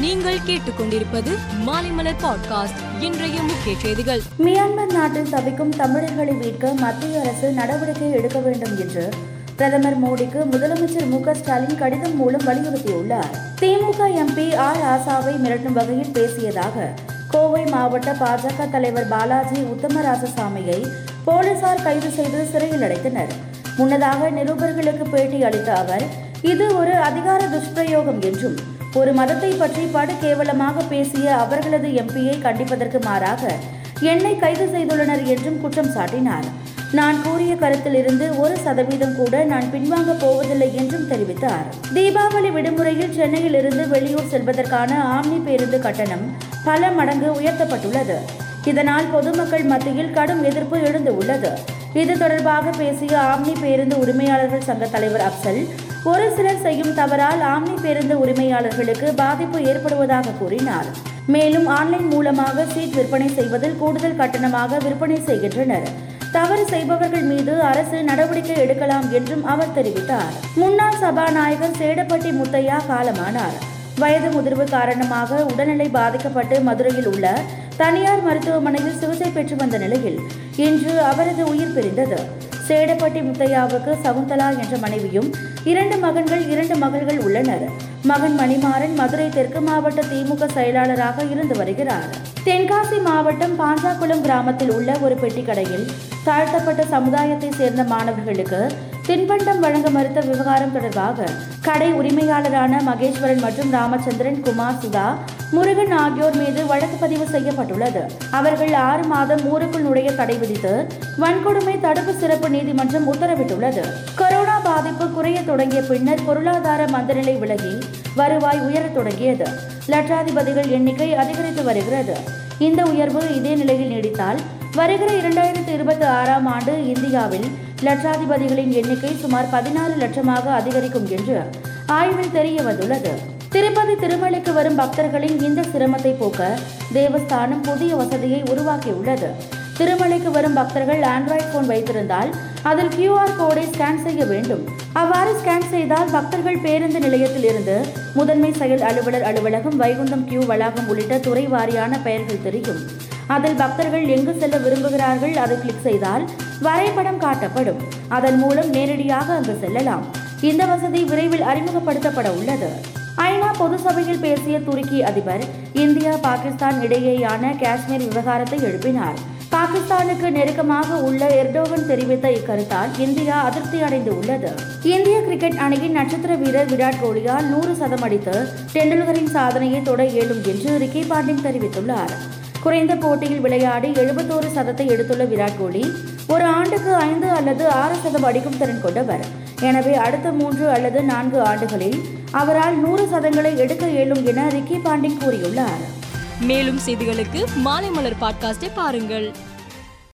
நீங்கள் கேட்டுக்கொண்டிருப்பது மாலைமலர் பாட்காஸ்ட். இன்றைய முக்கிய செய்திகள். மியான்மர் நாட்டில் தவிக்கும் தமிழர்களை மீட்க மத்திய அரசு நடவடிக்கை எடுக்க வேண்டும் என்று பிரதமர் மோடிக்கு முதலமைச்சர் மு ஸ்டாலின் கடிதம் மூலம் வலியுறுத்தியுள்ளார். திமுக எம்பி ஆர் ஆசாவை மிரட்டும் வகையில் பேசியதாக கோவை மாவட்ட பாஜக தலைவர் பாலாஜி உத்தமராசசாமியை போலீசார் கைது செய்து சிறையில் அடைத்தனர். முன்னதாக நிருபர்களுக்கு பேட்டி அளித்த அவர் இது ஒரு அதிகார துஷ்பிரயோகம் என்றும் ஒரு மதத்தை பற்றி படு கேவலமாக பேசிய அவர்களது எம்பியை கண்டிப்பதற்கு மாறாக என்னை கைது செய்துள்ளனர் என்றும் குற்றம் சாட்டினார். நான் கூறிய கருத்திலிருந்து ஒரு சதவீதம் கூட நான் பின்வாங்க போவதில்லை என்றும் தெரிவித்தார். தீபாவளி விடுமுறையில் சென்னையில் இருந்து வெளியூர் செல்வதற்கான ஆம்னி பேருந்து கட்டணம் பல மடங்கு உயர்த்தப்பட்டுள்ளது. இதனால் பொதுமக்கள் மத்தியில் கடும் எதிர்ப்பு எழுந்து உள்ளது இது தொடர்பாக பேசிய ஆம்னி பேருந்து உரிமையாளர்கள் சங்க தலைவர் அப்சல் ஒரு சிலர் செய்யும் தவறால் ஆம்னி பேருந்து உரிமையாளர்களுக்கு பாதிப்பு ஏற்படுவதாக கூறினார். மேலும் ஆன்லைன் மூலமாக சீட் விற்பனை செய்வதில் கூடுதல் கட்டணமாக விற்பனை செய்கின்றனர். தவறு செய்பவர்கள் மீது அரசு நடவடிக்கை எடுக்கலாம் என்றும் அவர் தெரிவித்தார். முன்னாள் சபாநாயகர் சேடப்பட்டி முத்தையா காலமானார். வயது முதிர்வு காரணமாக உடல்நிலை பாதிக்கப்பட்டு மதுரையில் உள்ள தனியார் மருத்துவமனையில் சிகிச்சை பெற்று வந்த நிலையில் இன்று அவரது உயிர் பிரிந்தது. சேடப்பட்டி முத்தையாவுக்கு சகுந்தலா என்ற மனைவியும் இரண்டு மகன்கள் இரண்டு மகள்கள் உள்ளனர். மகன் மணிமாறன் மதுரை தெற்கு மாவட்ட திமுக செயலாளராக இருந்து வருகிறார். தென்காசி மாவட்டம் பாஞ்சாக்குளம் கிராமத்தில் உள்ள ஒரு பெட்டி கடையில் தாழ்த்தப்பட்ட சமுதாயத்தை சேர்ந்த மாணவர்களுக்கு தின்பண்டம் வழங்க மறுத்த விவகாரம் தொடர்பாக கடை உரிமையாளரான மகேஸ்வரன் மற்றும் ராமச்சந்திரன் குமார் சுதா முருகன் ஆகியோர் மீது வழக்கு பதிவு செய்யப்பட்டுள்ளது. அவர்கள் ஆறு மாதம் ஊருக்குள் நுழைய தடை விதித்து வன்கொடுமை தடுப்பு சிறப்பு நீதிமன்றம் உத்தரவிட்டுள்ளது. பாதிப்பு குறைய தொடங்கிய பின்னர் பொருளாதார மந்தநிலை விலகி வருவாய் உயரத் தொடங்கியது. லட்சாதிபதிகள் எண்ணிக்கை அதிகரித்து வருகிறது. இந்த உயர்வு இதே நிலையில் நீடித்தால் வருகிற இரண்டாயிரத்தி இருபத்தி ஆறாம் ஆண்டு இந்தியாவில் லட்சாதிபதிகளின் எண்ணிக்கை சுமார் பதினாலு லட்சமாக அதிகரிக்கும் என்று ஆய்வில் தெரிய வந்துள்ளது. திருப்பதி திருமலைக்கு வரும் பக்தர்களின் இந்த சிரமத்தை போக்க தேவஸ்தானம் புதிய வசதியை உருவாக்கியுள்ளது. திருமலைக்கு வரும் பக்தர்கள் ஆண்ட்ராய்ட் போன் வைத்திருந்தால் அதில் கியூஆர் கோடை ஸ்கேன் செய்ய வேண்டும். அவ்வாறு ஸ்கேன் செய்தால் பக்தர்கள் பேருந்து நிலையத்தில் இருந்து முதன்மை செயல் அலுவலர் அலுவலகம் வைகுந்தம் கியூ வளாகம் உள்ளிட்ட துறை வாரியான பெயர்கள் தெரியும். அதில் பக்தர்கள் எங்கு செல்ல விரும்புகிறார்கள் அதை கிளிக் செய்தால் வரைபடம் காட்டப்படும். அதன் மூலம் நேரடியாக அங்கு செல்லலாம். இந்த வசதி விரைவில் அறிமுகப்படுத்தப்பட உள்ளது. ஐநா பொது சபையில் பேசிய துருக்கி அதிபர் இந்தியா பாகிஸ்தான் இடையேயான காஷ்மீர் விவகாரத்தை எழுப்பினார். பாகிஸ்தானுக்கு நெருக்கமாக உள்ள எர்டோகன் தெரிவித்த இக்கருத்தால் இந்தியா அதிருப்தி அடைந்து உள்ளது. இந்திய கிரிக்கெட் அணியின் நட்சத்திர வீரர் விராட் கோலியால் நூறு சதம் அடித்து டெண்டுல்கரின் சாதனையை தொட இயலும் என்று ரிக்கி பாண்டிங் தெரிவித்துள்ளார். குறைந்த போட்டியில் விளையாடி எழுபத்தோரு சதத்தை எடுத்துள்ள விராட் கோலி ஒரு ஆண்டுக்கு ஐந்து அல்லது ஆறு சதம் அடிக்கும் திறன் கொண்டவர். எனவே அடுத்த மூன்று அல்லது நான்கு ஆண்டுகளில் அவரால் நூறு சதங்களை எடுக்க இயலும் என ரிக்கி பாண்டிங் கூறியுள்ளார். மேலும் செய்திகளுக்கு மாலை மலர் பாட்காஸ்டை பாருங்கள்.